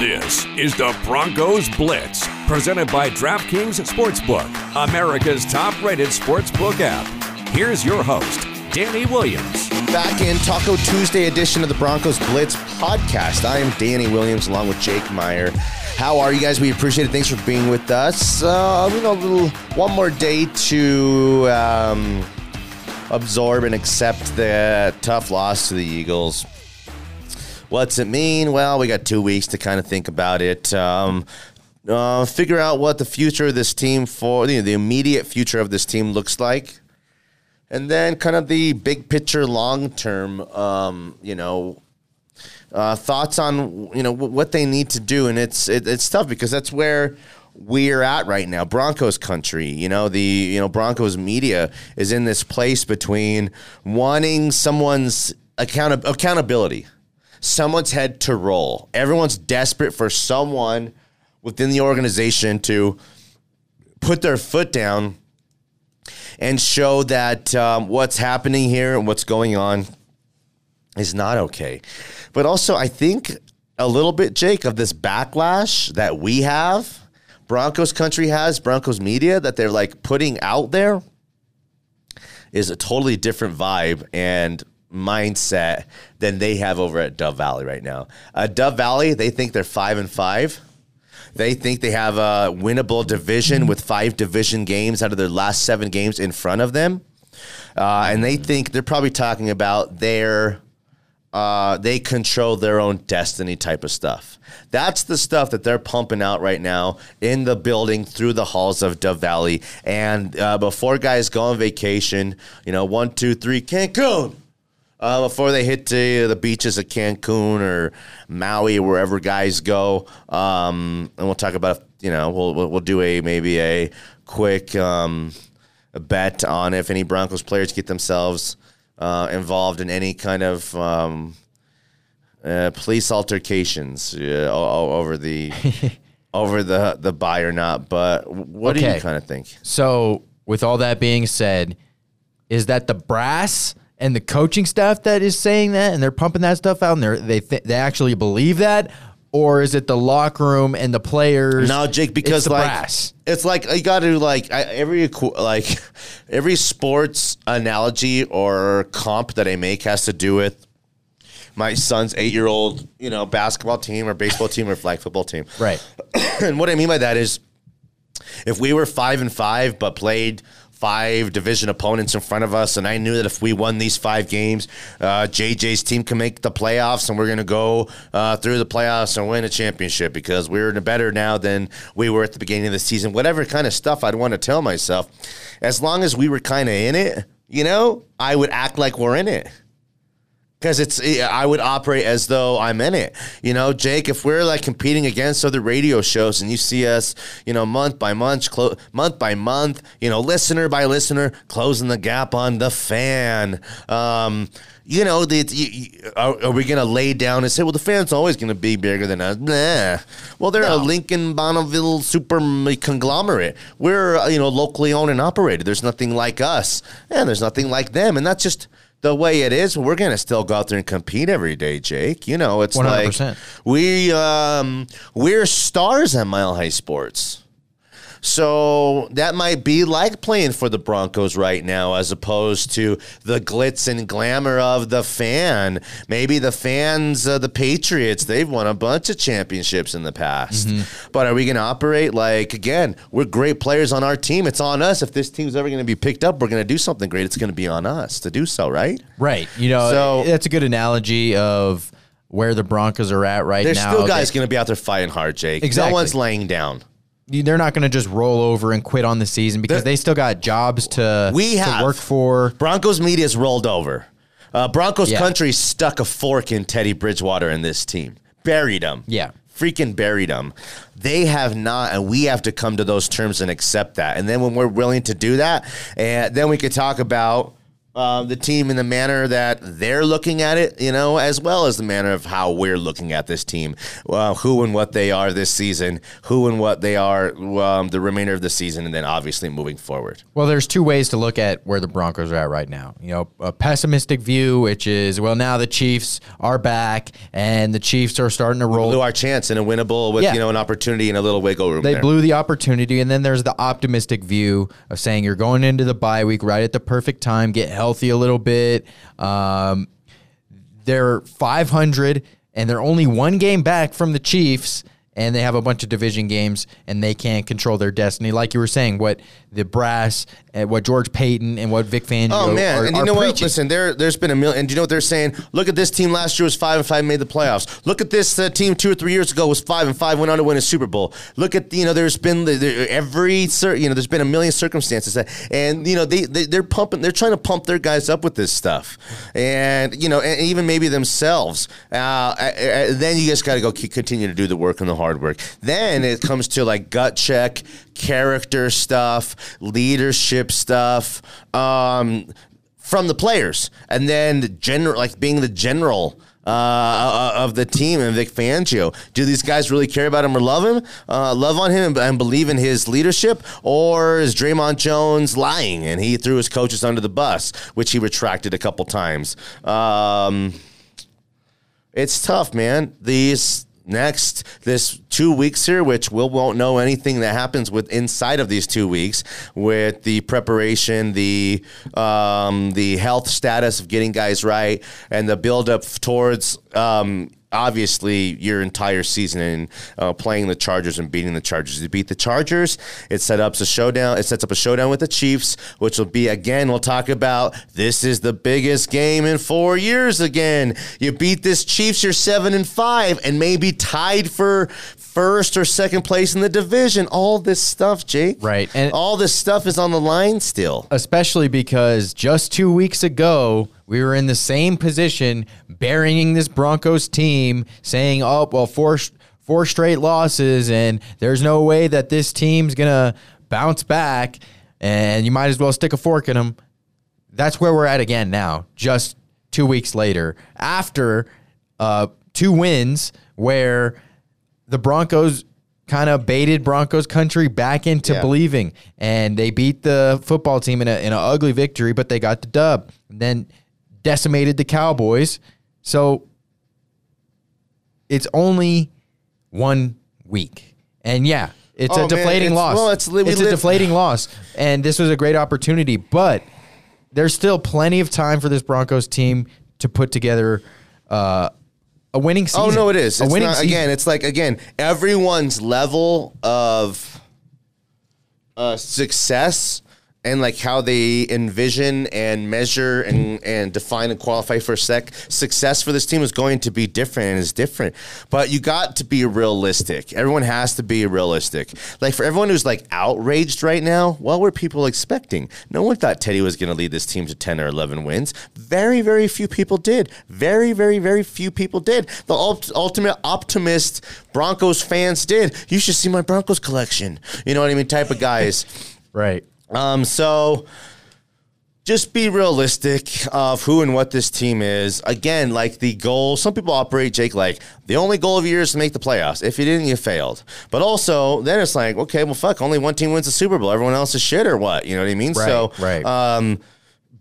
This is the Broncos Blitz, presented by DraftKings Sportsbook, America's top rated sportsbook app. Here's your host, Danny Williams. Back in Taco Tuesday edition of the Broncos Blitz podcast. I am Danny Williams along with Jake Meyer. How are you guys? We appreciate it. Thanks for being with us. Uh, you know, little one more day to um, absorb and accept the tough loss to the Eagles. What's it mean? Well, we got two weeks to kind of think about it. Um, uh, figure out what the future of this team for you know, the immediate future of this team looks like, and then kind of the big picture, long term. Um, you know, uh, thoughts on you know w- what they need to do, and it's it, it's tough because that's where we're at right now. Broncos country, you know, the you know Broncos media is in this place between wanting someone's account- accountability someone's head to roll. Everyone's desperate for someone within the organization to put their foot down and show that um, what's happening here and what's going on is not okay. But also, I think a little bit, Jake, of this backlash that we have, Broncos country has, Broncos media, that they're like putting out there is a totally different vibe. And mindset than they have over at Dove Valley right now. Uh, Dove Valley, they think they're five and five. They think they have a winnable division with five division games out of their last seven games in front of them. Uh, and they think they're probably talking about their uh, they control their own destiny type of stuff. That's the stuff that they're pumping out right now in the building through the halls of Dove Valley. And uh, before guys go on vacation, you know, one, two, three, Cancun uh, before they hit the, the beaches of Cancun or Maui, wherever guys go. Um, and we'll talk about, you know, we'll, we'll, we'll do a maybe a quick um, a bet on if any Broncos players get themselves uh, involved in any kind of um, uh, police altercations uh, over the over the the buy or not. But what do you kind of think? So, with all that being said, is that the brass and the coaching staff that is saying that, and they're pumping that stuff out, and they're, they th- they actually believe that, or is it the locker room and the players? No, Jake, because it's like brass. it's like you got to like I, every like every sports analogy or comp that I make has to do with my son's eight year old, you know, basketball team or baseball team or flag football team. Right. and what I mean by that is if we were five and five but played five division opponents in front of us, and I knew that if we won these five games, uh, JJ's team can make the playoffs, and we're going to go uh, through the playoffs and win a championship because we're better now than we were at the beginning of the season. Whatever kind of stuff I'd want to tell myself, as long as we were kind of in it, you know, I would act like we're in it because it's I would operate as though I'm in it. You know, Jake, if we're like competing against other radio shows and you see us, you know, month by month, clo- month by month, you know, listener by listener, closing the gap on the fan. Um, you know, the, you, are, are we going to lay down and say, well, the fan's always going to be bigger than us? Nah. Well, they're a Lincoln Bonneville super conglomerate. We're, uh, you know, locally owned and operated. There's nothing like us, and there's nothing like them. And that's just the way it is, we're gonna still go out there and compete every day, Jake. You know, it's like 100%. we um, we're stars at Mile High Sports. So that might be like playing for the Broncos right now, as opposed to the glitz and glamour of the fan. Maybe the fans, of the Patriots, they've won a bunch of championships in the past. Mm-hmm. But are we going to operate like, again, we're great players on our team. It's on us. If this team's ever going to be picked up, we're going to do something great. It's going to be on us to do so, right? Right. You know, So- that's a good analogy of where the Broncos are at right There's now. There's still guys going to be out there fighting hard, Jake. Exactly. No one's laying down. They're not going to just roll over and quit on the season because They're- they still got jobs to, We to have. work for. Broncos media's rolled over. Uh, Broncos Yeah. country stuck a fork in Teddy Bridgewater and this team, buried him. Yeah. Freaking buried him. They have not, and we have to come to those terms and accept that. And then when we're willing to do that, and then we could talk about uh, the team in the manner that they're looking at it, you know, as well as the manner of how we're looking at this team, uh, who and what they are this season, who and what they are um, the remainder of the season, and then obviously moving forward. Well, there's two ways to look at where the Broncos are at right now. You know, a pessimistic view, which is, well, now the Chiefs are back and the Chiefs are starting to roll. Blew our chance in a winnable with Yeah. you know an opportunity and a little wiggle room. They there. blew the opportunity, and then there's the optimistic view of saying you're going into the bye week right at the perfect time, get healthy a little bit. Um, they're 500, and they're only one game back from the Chiefs, and they have a bunch of division games, and they can't control their destiny. Like you were saying, what the brass, and what George Paton, and what Vic Fangio. Oh man, are, and you are know what? Listen, there there's been a million. And do you know what they're saying? Look at this team last year was five and five, made the playoffs. Look at this uh, team two or three years ago was five and five, went on to win a Super Bowl. Look at you know there's been the, the, every you know there's been a million circumstances that, and you know they, they they're pumping they're trying to pump their guys up with this stuff, and you know and even maybe themselves. Uh, uh, uh, then you just got to go keep, continue to do the work and the hard work. Then it comes to like gut check, character stuff, leadership stuff. Um, from the players, and then the general, like being the general uh, of the team and Vic Fangio. Do these guys really care about him or love him, uh, love on him, and, and believe in his leadership, or is Draymond Jones lying and he threw his coaches under the bus, which he retracted a couple times? Um, it's tough, man. These next this two weeks here, which we won't know anything that happens with inside of these two weeks with the preparation, the um, the health status of getting guys right, and the build up towards. Um, Obviously, your entire season in uh, playing the Chargers and beating the Chargers. You beat the Chargers. It set up a showdown. It sets up a showdown with the Chiefs, which will be again. We'll talk about this is the biggest game in four years. Again, you beat this Chiefs. You're seven and five, and maybe tied for first or second place in the division. All this stuff, Jake. Right, and- all this stuff is on the line still. especially because just two weeks ago we were in the same position, burying this Broncos team, saying, "Oh, well, four four straight losses, and there's no way that this team's gonna bounce back, and you might as well stick a fork in them." That's where we're at again now, just two weeks later, after uh, two wins where the Broncos kind of baited Broncos country back into Yeah. believing, and they beat the football team in a in an ugly victory, but they got the dub. And then decimated the Cowboys. So it's only one week, and yeah, it's Oh, a man, deflating it's- loss. well, it's it's a live- deflating loss, and this was a great opportunity, but there's still plenty of time for this Broncos team to put together uh, a winning season. Oh no, it is. a It's winning not, season. again. It's like again, everyone's level of uh, success and like how they envision and measure and, and define and qualify for sec- success for this team is going to be different and is different. But you got to be realistic. Everyone has to be realistic. Like for everyone who's like outraged right now, what were people expecting? No one thought Teddy was going to lead this team to 10 or 11 wins. Very, very few people did. Very, very, very few people did. The ult- ultimate optimist Broncos fans did. You should see my Broncos collection. You know what I mean? Type of guys. right. Um, so just be realistic of who and what this team is. Again, like the goal, some people operate, Jake, like the only goal of your year is to make the playoffs. If you didn't, you failed. But also, then it's like, okay, well, fuck, only one team wins the Super Bowl. Everyone else is shit or what? You know what I mean? Right, so, right. um,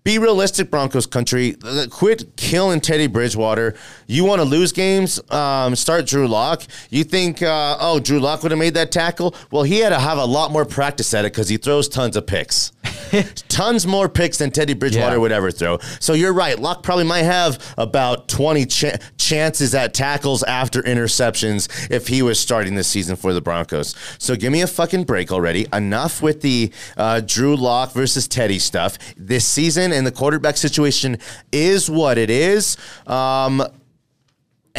be realistic, Broncos country. Quit killing Teddy Bridgewater. You want to lose games? Um, start Drew Lock. You think, uh, oh, Drew Lock would have made that tackle? Well, he had to have a lot more practice at it because he throws tons of picks. tons more picks than Teddy Bridgewater Yeah. would ever throw. So you're right. Lock probably might have about 20 ch- chances at tackles after interceptions if he was starting this season for the Broncos. So give me a fucking break already. Enough with the uh, Drew Lock versus Teddy stuff. This season and the quarterback situation is what it is. Um,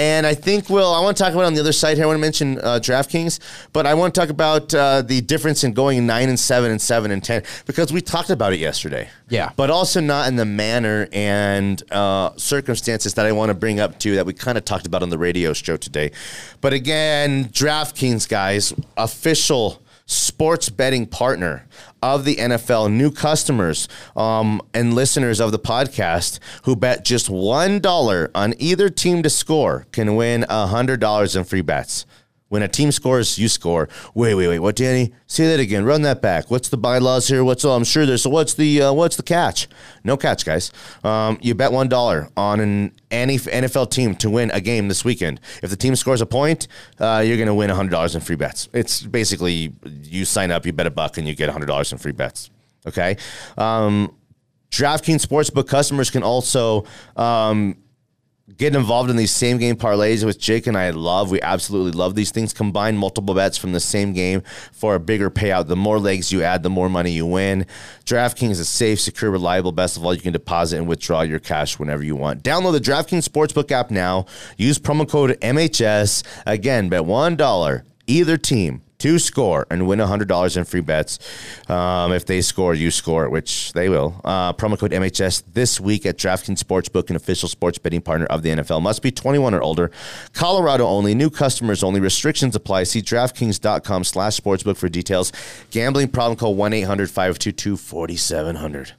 and I think, we'll, I want to talk about on the other side here. I want to mention uh, DraftKings, but I want to talk about uh, the difference in going nine and seven and seven and ten because we talked about it yesterday. Yeah. but also not in the manner and uh, circumstances that I want to bring up too that we kind of talked about on the radio show today. But again, DraftKings guys, official sports betting partner of the NFL. New customers um, and listeners of the podcast who bet just $1 on either team to score can win $100 in free bets. When a team scores, you score. Wait, wait, wait. What, Danny? Say that again. Run that back. What's the bylaws here? What's all? I'm sure there's. So what's the uh, what's the catch? No catch, guys. Um, you bet one dollar on an any NFL team to win a game this weekend. If the team scores a point, uh, you're going to win hundred dollars in free bets. It's basically you sign up, you bet a buck, and you get hundred dollars in free bets. Okay. Um, DraftKings Sportsbook customers can also um, get involved in these same game parlays, which Jake and I love. We absolutely love these things. Combine multiple bets from the same game for a bigger payout. The more legs you add, the more money you win. DraftKings is safe, secure, reliable. Best of all, you can deposit and withdraw your cash whenever you want. Download the DraftKings Sportsbook app now. Use promo code MHS. Again, bet $1 either team to score and win $100 in free bets. Um, if they score, you score, which they will. Uh, promo code MHS this week at DraftKings Sportsbook, an official sports betting partner of the NFL. Must be 21 or older. Colorado only. New customers only. Restrictions apply. See DraftKings.com slash sportsbook for details. Gambling problem call 1-800-522-4700.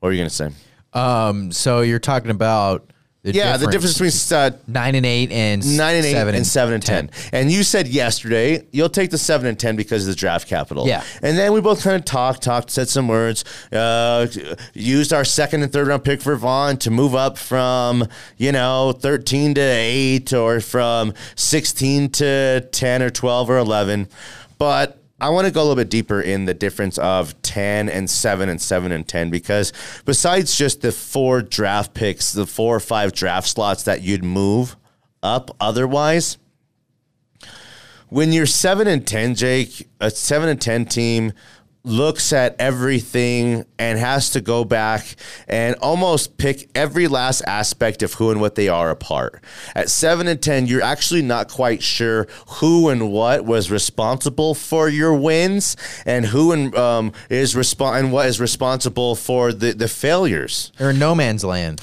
What were you going to say? Um, so you're talking about the yeah, the difference between uh, nine and eight and nine and eight seven and, seven and ten. And you said yesterday you'll take the seven and ten because of the draft capital. Yeah. And then we both kind of talked, talked, said some words, uh, used our second and third round pick for Von to move up from you know thirteen to eight or from sixteen to ten or twelve or eleven, but I want to go a little bit deeper in the difference of 10 and 7 and 7 and 10 because besides just the four draft picks, the four or five draft slots that you'd move up otherwise, when you're 7 and 10, Jake, a 7 and 10 team looks at everything and has to go back and almost pick every last aspect of who and what they are apart. At 7 and 10, you're actually not quite sure who and what was responsible for your wins and who and um, is resp- and what is responsible for the, the failures. They're in no man's land.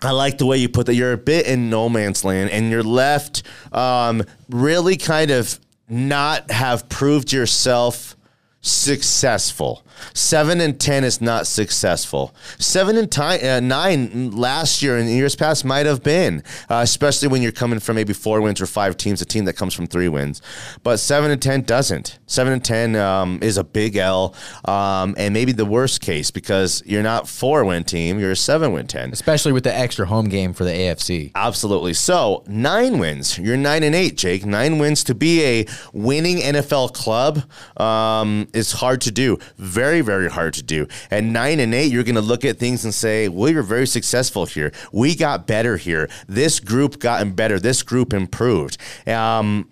I like the way you put that. You're a bit in no man's land, and you're left um, really kind of not have proved yourself successful. Seven and ten is not successful. Seven and ti- uh, nine last year and years past might have been, uh, especially when you're coming from maybe four wins or five teams, a team that comes from three wins. But seven and ten doesn't. Seven and ten um, is a big L, um, and maybe the worst case because you're not four win team, you're a seven win ten. Especially with the extra home game for the AFC. Absolutely. So nine wins. You're nine and eight, Jake. Nine wins to be a winning NFL club um, is hard to do. Very, very very hard to do. At nine and eight, you're going to look at things and say, well, we were very successful here. We got better here. This group gotten better. This group improved. Um,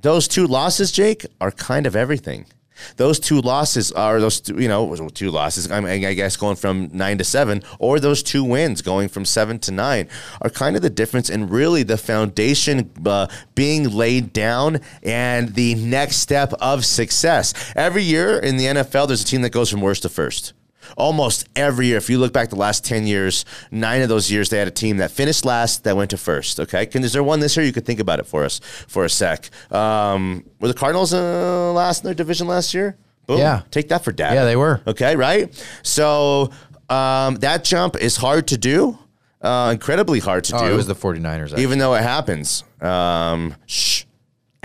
those two losses, Jake, are kind of everything. Those two losses are those two, you know two losses. I, mean, I guess going from nine to seven, or those two wins going from seven to nine are kind of the difference, and really the foundation uh, being laid down and the next step of success. Every year in the NFL, there's a team that goes from worst to first almost every year. If you look back the last 10 years, nine of those years they had a team that finished last that went to first. Okay. Can, is there one this year you could think about it for us for a sec? Um, were the Cardinals uh, last in their division last year? Boom. Yeah. Take that for data. Yeah, they were. Okay. Right. So um, that jump is hard to do. Uh, incredibly hard to Oh, do. it was the 49ers. actually. even though it happens. Um, shh.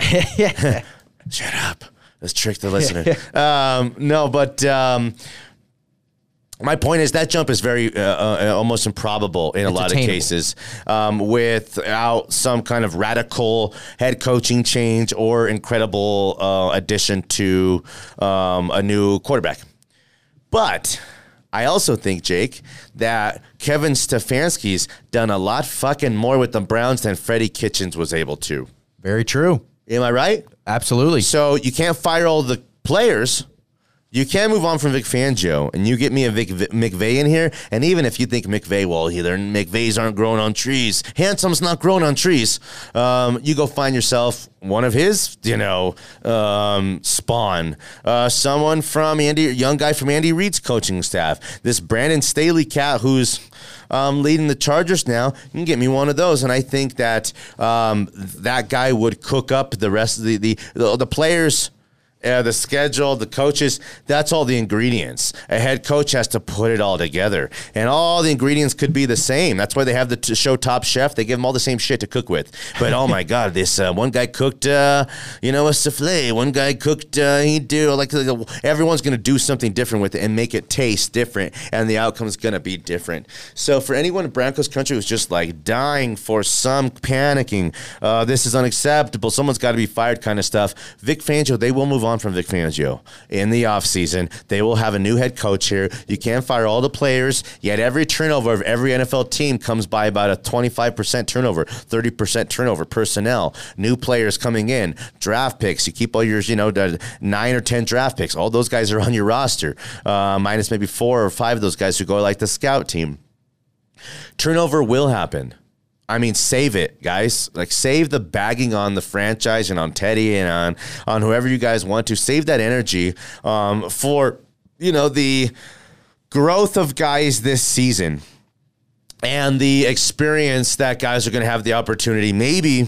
Shut up. Let's trick the listener. um, no, but um, my point is that jump is very uh, uh, almost improbable in a lot of cases um, without some kind of radical head coaching change or incredible uh, addition to um, a new quarterback. But I also think, Jake, that Kevin Stefanski's done a lot fucking more with the Browns than Freddie Kitchens was able to. Very true. Am I right? Absolutely. So you can't fire all the players. You can move on from Vic Fangio, and you get me a Vic McVay in here. And even if you think McVay, well, either McVays aren't growing on trees, Handsome's not growing on trees. Um, you go find yourself one of his, you know, um, spawn, uh, someone from Andy, young guy from Andy Reid's coaching staff. This Brandon Staley cat who's um, leading the Chargers now. You can get me one of those, and I think that um, that guy would cook up the rest of the the, the, the players uh, the schedule, the coaches, that's all the ingredients. A head coach has to put it all together. And all the ingredients could be the same. That's why they have the t- show Top Chef. They give them all the same shit to cook with. But oh my God, this uh, one guy cooked, uh, you know, a souffle. One guy cooked, uh, he do like, like everyone's going to do something different with it and make it taste different. And the outcome is going to be different. So for anyone in Broncos country who's just like dying for some panicking, uh, this is unacceptable, someone's got to be fired kind of stuff, Vic Fangio, they will move on from Vic Fangio in the offseason. They will have a new head coach here. You can't fire all the players, yet every turnover of every NFL team comes by about a 25% turnover, 30% turnover personnel, new players coming in, draft picks. You keep all yours, you know, nine or 10 draft picks. All those guys are on your roster, uh, minus maybe four or five of those guys who go like the scout team. Turnover will happen. I mean, save it, guys. Like, save the bagging on the franchise and on Teddy and on on whoever you guys want to. Save that energy um, for you know the growth of guys this season and the experience that guys are going to have the opportunity. Maybe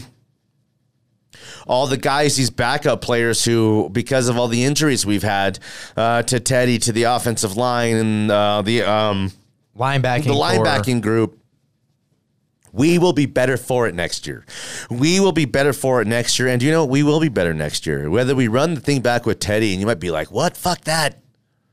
all the guys, these backup players who, because of all the injuries we've had uh, to Teddy, to the offensive line and uh, the um, linebacking, the linebacking group we will be better for it next year. We will be better for it next year. And you know, we will be better next year. Whether we run the thing back with Teddy, and you might be like, what? Fuck that.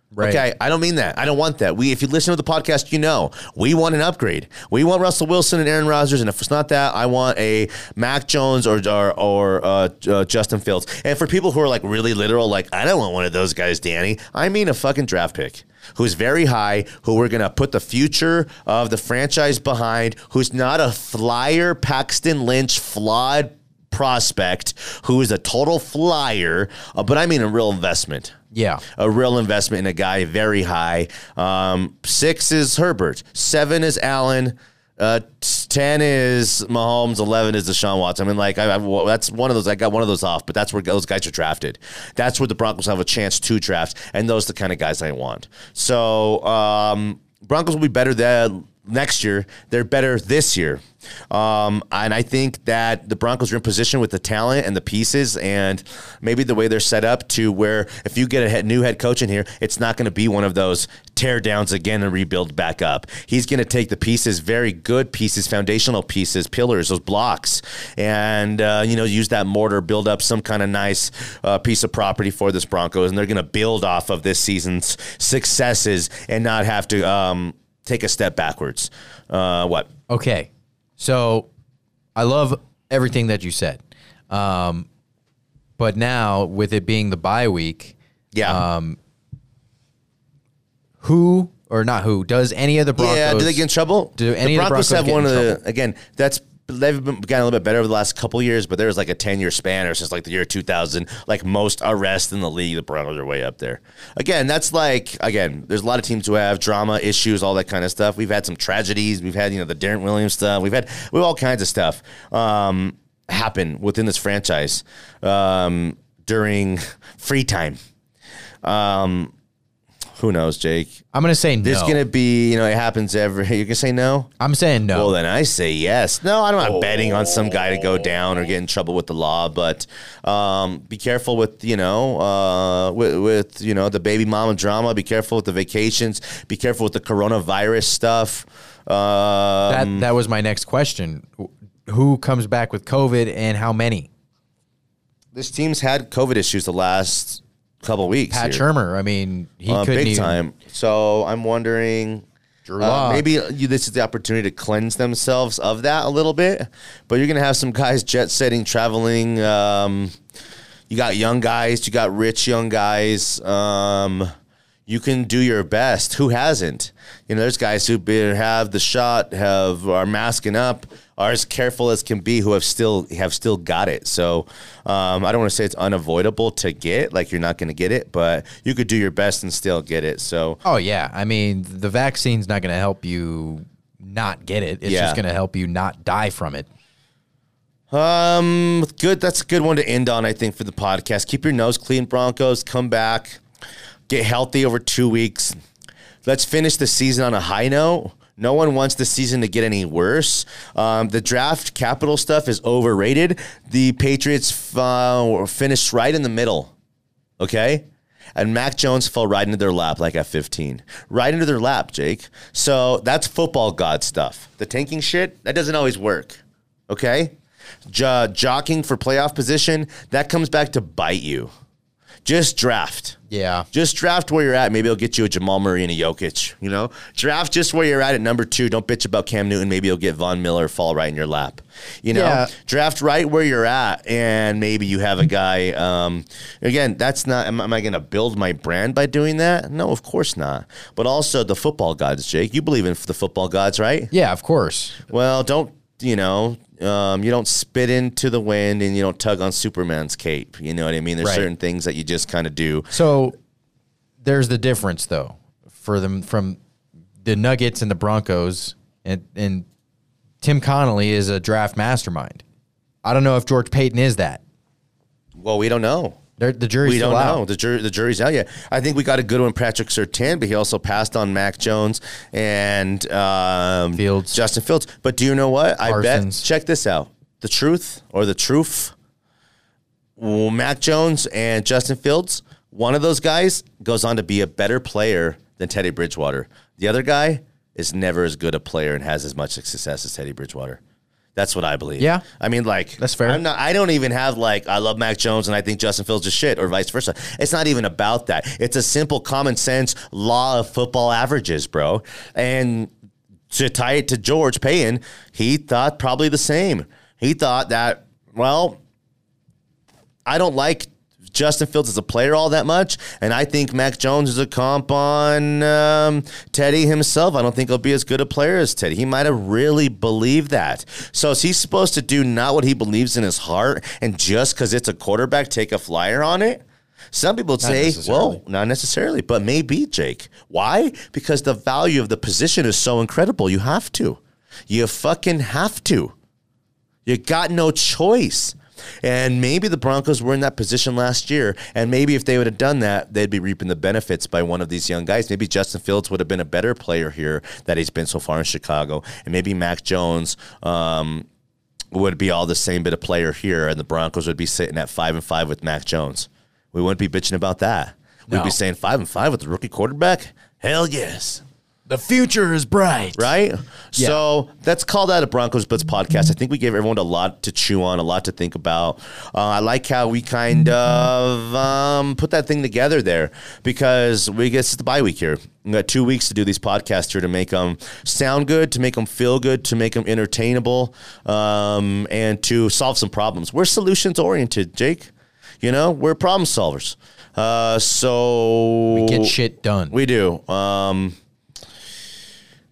Right. Okay, I don't mean that. I don't want that. We, if you listen to the podcast, you know we want an upgrade. We want Russell Wilson and Aaron Rodgers, and if it's not that, I want a Mac Jones or or, or uh, uh, Justin Fields. And for people who are like really literal, like I don't want one of those guys, Danny. I mean a fucking draft pick who's very high, who we're going to put the future of the franchise behind, who's not a flyer Paxton Lynch flawed prospect who is a total flyer, uh, but I mean a real investment. Yeah. A real investment in a guy very high. Um, six is Herbert. Seven is Allen. Uh, ten is Mahomes. Eleven is Deshaun Watson. I mean, like I, I, that's one of those. I got one of those off, but that's where those guys are drafted. That's where the Broncos have a chance to draft, and those are the kind of guys I want. So um, Broncos will be better than next year. They're better this year. Um, and I think that the Broncos are in position with the talent and the pieces, and maybe the way they're set up to where if you get a new head coach in here, it's not going to be one of those tear downs again and rebuild back up. He's going to take the pieces, very good pieces, foundational pieces, pillars, those blocks, and uh, you know use that mortar, build up some kind of nice uh, piece of property for this Broncos, and they're going to build off of this season's successes and not have to um, take a step backwards. Uh, what? Okay. So I love everything that you said. Um, but now with it being the bye week, yeah. Um, who or not who does any of the Broncos? Yeah, do they get in trouble? Do any the Broncos, of the Broncos have one of the trouble? again? That's they've been gotten a little bit better over the last couple years, but there was like a ten year span, or since like the year two thousand, like most arrests in the league, the Broncos are way up there. Again, that's like again, there's a lot of teams who have drama issues, all that kind of stuff. We've had some tragedies. We've had you know the Darrent Williams stuff. We've had we have all kinds of stuff um, happen within this franchise um, during free time. Um, who knows, Jake? I'm gonna say no. There's gonna be, you know, it happens every. You can say no. I'm saying no. Well, then I say yes. No, I'm not betting on some guy to go down or get in trouble with the law, but um, be careful with, you know, uh, with, with, you know, the baby mama drama. Be careful with the vacations. Be careful with the coronavirus stuff. that Um, that was my next question. Who comes back with COVID and how many? this team's had COVID issues the last couple weeks. Pat here. Shurmur. I mean, he Uh, couldn't big even, time. So I'm wondering. Uh, maybe you, this is the opportunity to cleanse themselves of that a little bit, but you're gonna have some guys jet setting, traveling. Um, you got young guys, you got rich young guys. Um, you can do your best. Who hasn't? You know, there's guys who have the shot, have are masking up, are as careful as can be, who have still have still got it. So um, I don't want to say it's unavoidable to get, like you're not going to get it, but you could do your best and still get it. So Oh yeah, I mean the vaccine's not going to help you not get it. It's Yeah. just going to help you not die from it. Um, good. That's a good one to end on, I think, for the podcast. Keep your nose clean, Broncos. Come back, get healthy over two weeks. Let's finish the season on a high note. No one wants the season to get any worse. Um, the draft capital stuff is overrated. The Patriots uh, finished right in the middle. Okay? And Mac Jones fell right into their lap like at 15. Right into their lap, Jake. So that's football god stuff. The tanking shit, that doesn't always work. Okay? Jo- jockeying for playoff position, that comes back to bite you. Just draft. Yeah. Just draft where you're at. Maybe it'll get you a Jamal Murray and a Jokic. You know, draft just where you're at at number two. Don't bitch about Cam Newton. Maybe you'll get Von Miller fall right in your lap. You know, Yeah. draft right where you're at, and maybe you have a guy. Um, again, that's not. Am, am I going to build my brand by doing that? No, of course not. But also the football gods, Jake. You believe in the football gods, right? Yeah, of course. Well, don't you know? Um, you don't spit into the wind, and you don't tug on Superman's cape. You know what I mean? There's Right. certain things that you just kind of do. So there's the difference though for them from the Nuggets and the Broncos and and Tim Connolly is a draft mastermind. I don't know if George Paton is that. Well, we don't know. They're, the jury's we don't out. know. The, jury, the jury's out yet. I think we got a good one, Patrick Sertan, but he also passed on Mac Jones and um, Fields. Justin Fields. But do you know what? I Parsons. bet. Check this out. The truth or the truth. Well, Mac Jones and Justin Fields. One of those guys goes on to be a better player than Teddy Bridgewater. The other guy is never as good a player and has as much success as Teddy Bridgewater. That's what I believe. Yeah. I mean, like That's fair. I'm not. I don't even have like I love Mac Jones and I think Justin Fields is shit, or vice versa. It's not even about that. It's a simple common sense law of football averages, bro. And to tie it to George Paton, he thought probably the same. He thought that well, I don't like Justin Fields as a player all that much, and I think Mac Jones is a comp on um, Teddy himself. I don't think he'll be as good a player as Teddy. He might have really believed that. So is he supposed to do not what he believes in his heart, and just because it's a quarterback, take a flyer on it? Some people would say, well, not necessarily, but maybe, Jake. Why? Because the value of the position is so incredible. You have to. You fucking have to. You got no choice. And maybe the Broncos were in that position last year. And maybe if they would have done that, they'd be reaping the benefits by one of these young guys. Maybe Justin Fields would have been a better player here that he's been so far in Chicago. And maybe Mac Jones um, would be all the same bit of player here. And the Broncos would be sitting at five and five with Mac Jones. We wouldn't be bitching about that. We'd No. be saying five and five with the rookie quarterback. Hell yes The future is bright. right? So let's call that a Broncos Blitz podcast. I think we gave everyone a lot to chew on, a lot to think about. Uh, I like how we kind of um, put that thing together there because we guess it's the bye week here. We got two weeks to do these podcasts here to make them sound good, to make them feel good, to make them entertainable, um, and to solve some problems. We're solutions oriented, Jake. You know, we're problem solvers. Uh, so We get shit done. we do. Um,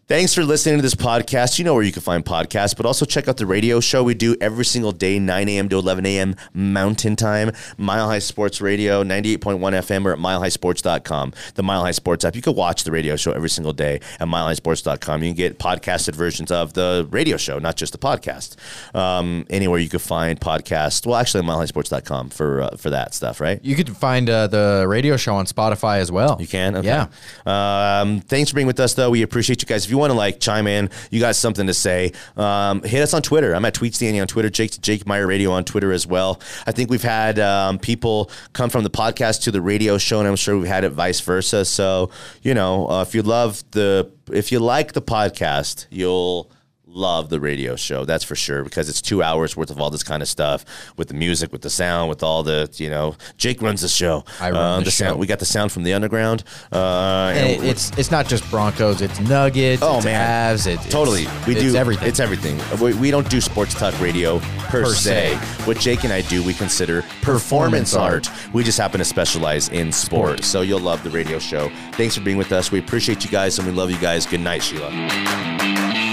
Thanks for listening to this podcast. You know where you can find podcasts, but also check out the radio show we do every single day, 9 a.m. to 11 a.m. Mountain Time. Mile High Sports Radio, 98.1 FM or at milehighsports.com. The Mile High Sports app. You can watch the radio show every single day at milehighsports.com. You can get podcasted versions of the radio show, not just the podcast. Um, anywhere you can find podcasts. Well, actually, milehighsports.com for, uh, for that stuff, right? You could find uh, the radio show on Spotify as well. You can? Okay. Yeah. Um, thanks for being with us, though. We appreciate you guys. If you want to like chime in, you got something to say, um, hit us on Twitter. I'm at Tweets Danny on Twitter, Jake Jake Meyer Radio on Twitter as well. I think we've had um, people come from the podcast to the radio show, and I'm sure we've had it vice versa. So, you know, uh, if you love the, if you like the podcast, you'll love the radio show that's for sure because it's two hours worth of all this kind of stuff with the music with the sound with all the you know jake runs the show I run the sound show. we got the sound from the underground uh it- it's it's not just Broncos. It's Nuggets. Oh, it's man. Avs, it- it's, Totally, we it's do everything. It's everything. We, we don't do sports talk radio per, Per se. se. What Jake and I do, we consider performance, Performance art. art. We just happen to specialize in sports. So you'll love the radio show. Thanks for being with us. We appreciate you guys, and we love you guys. Good night, Sheila.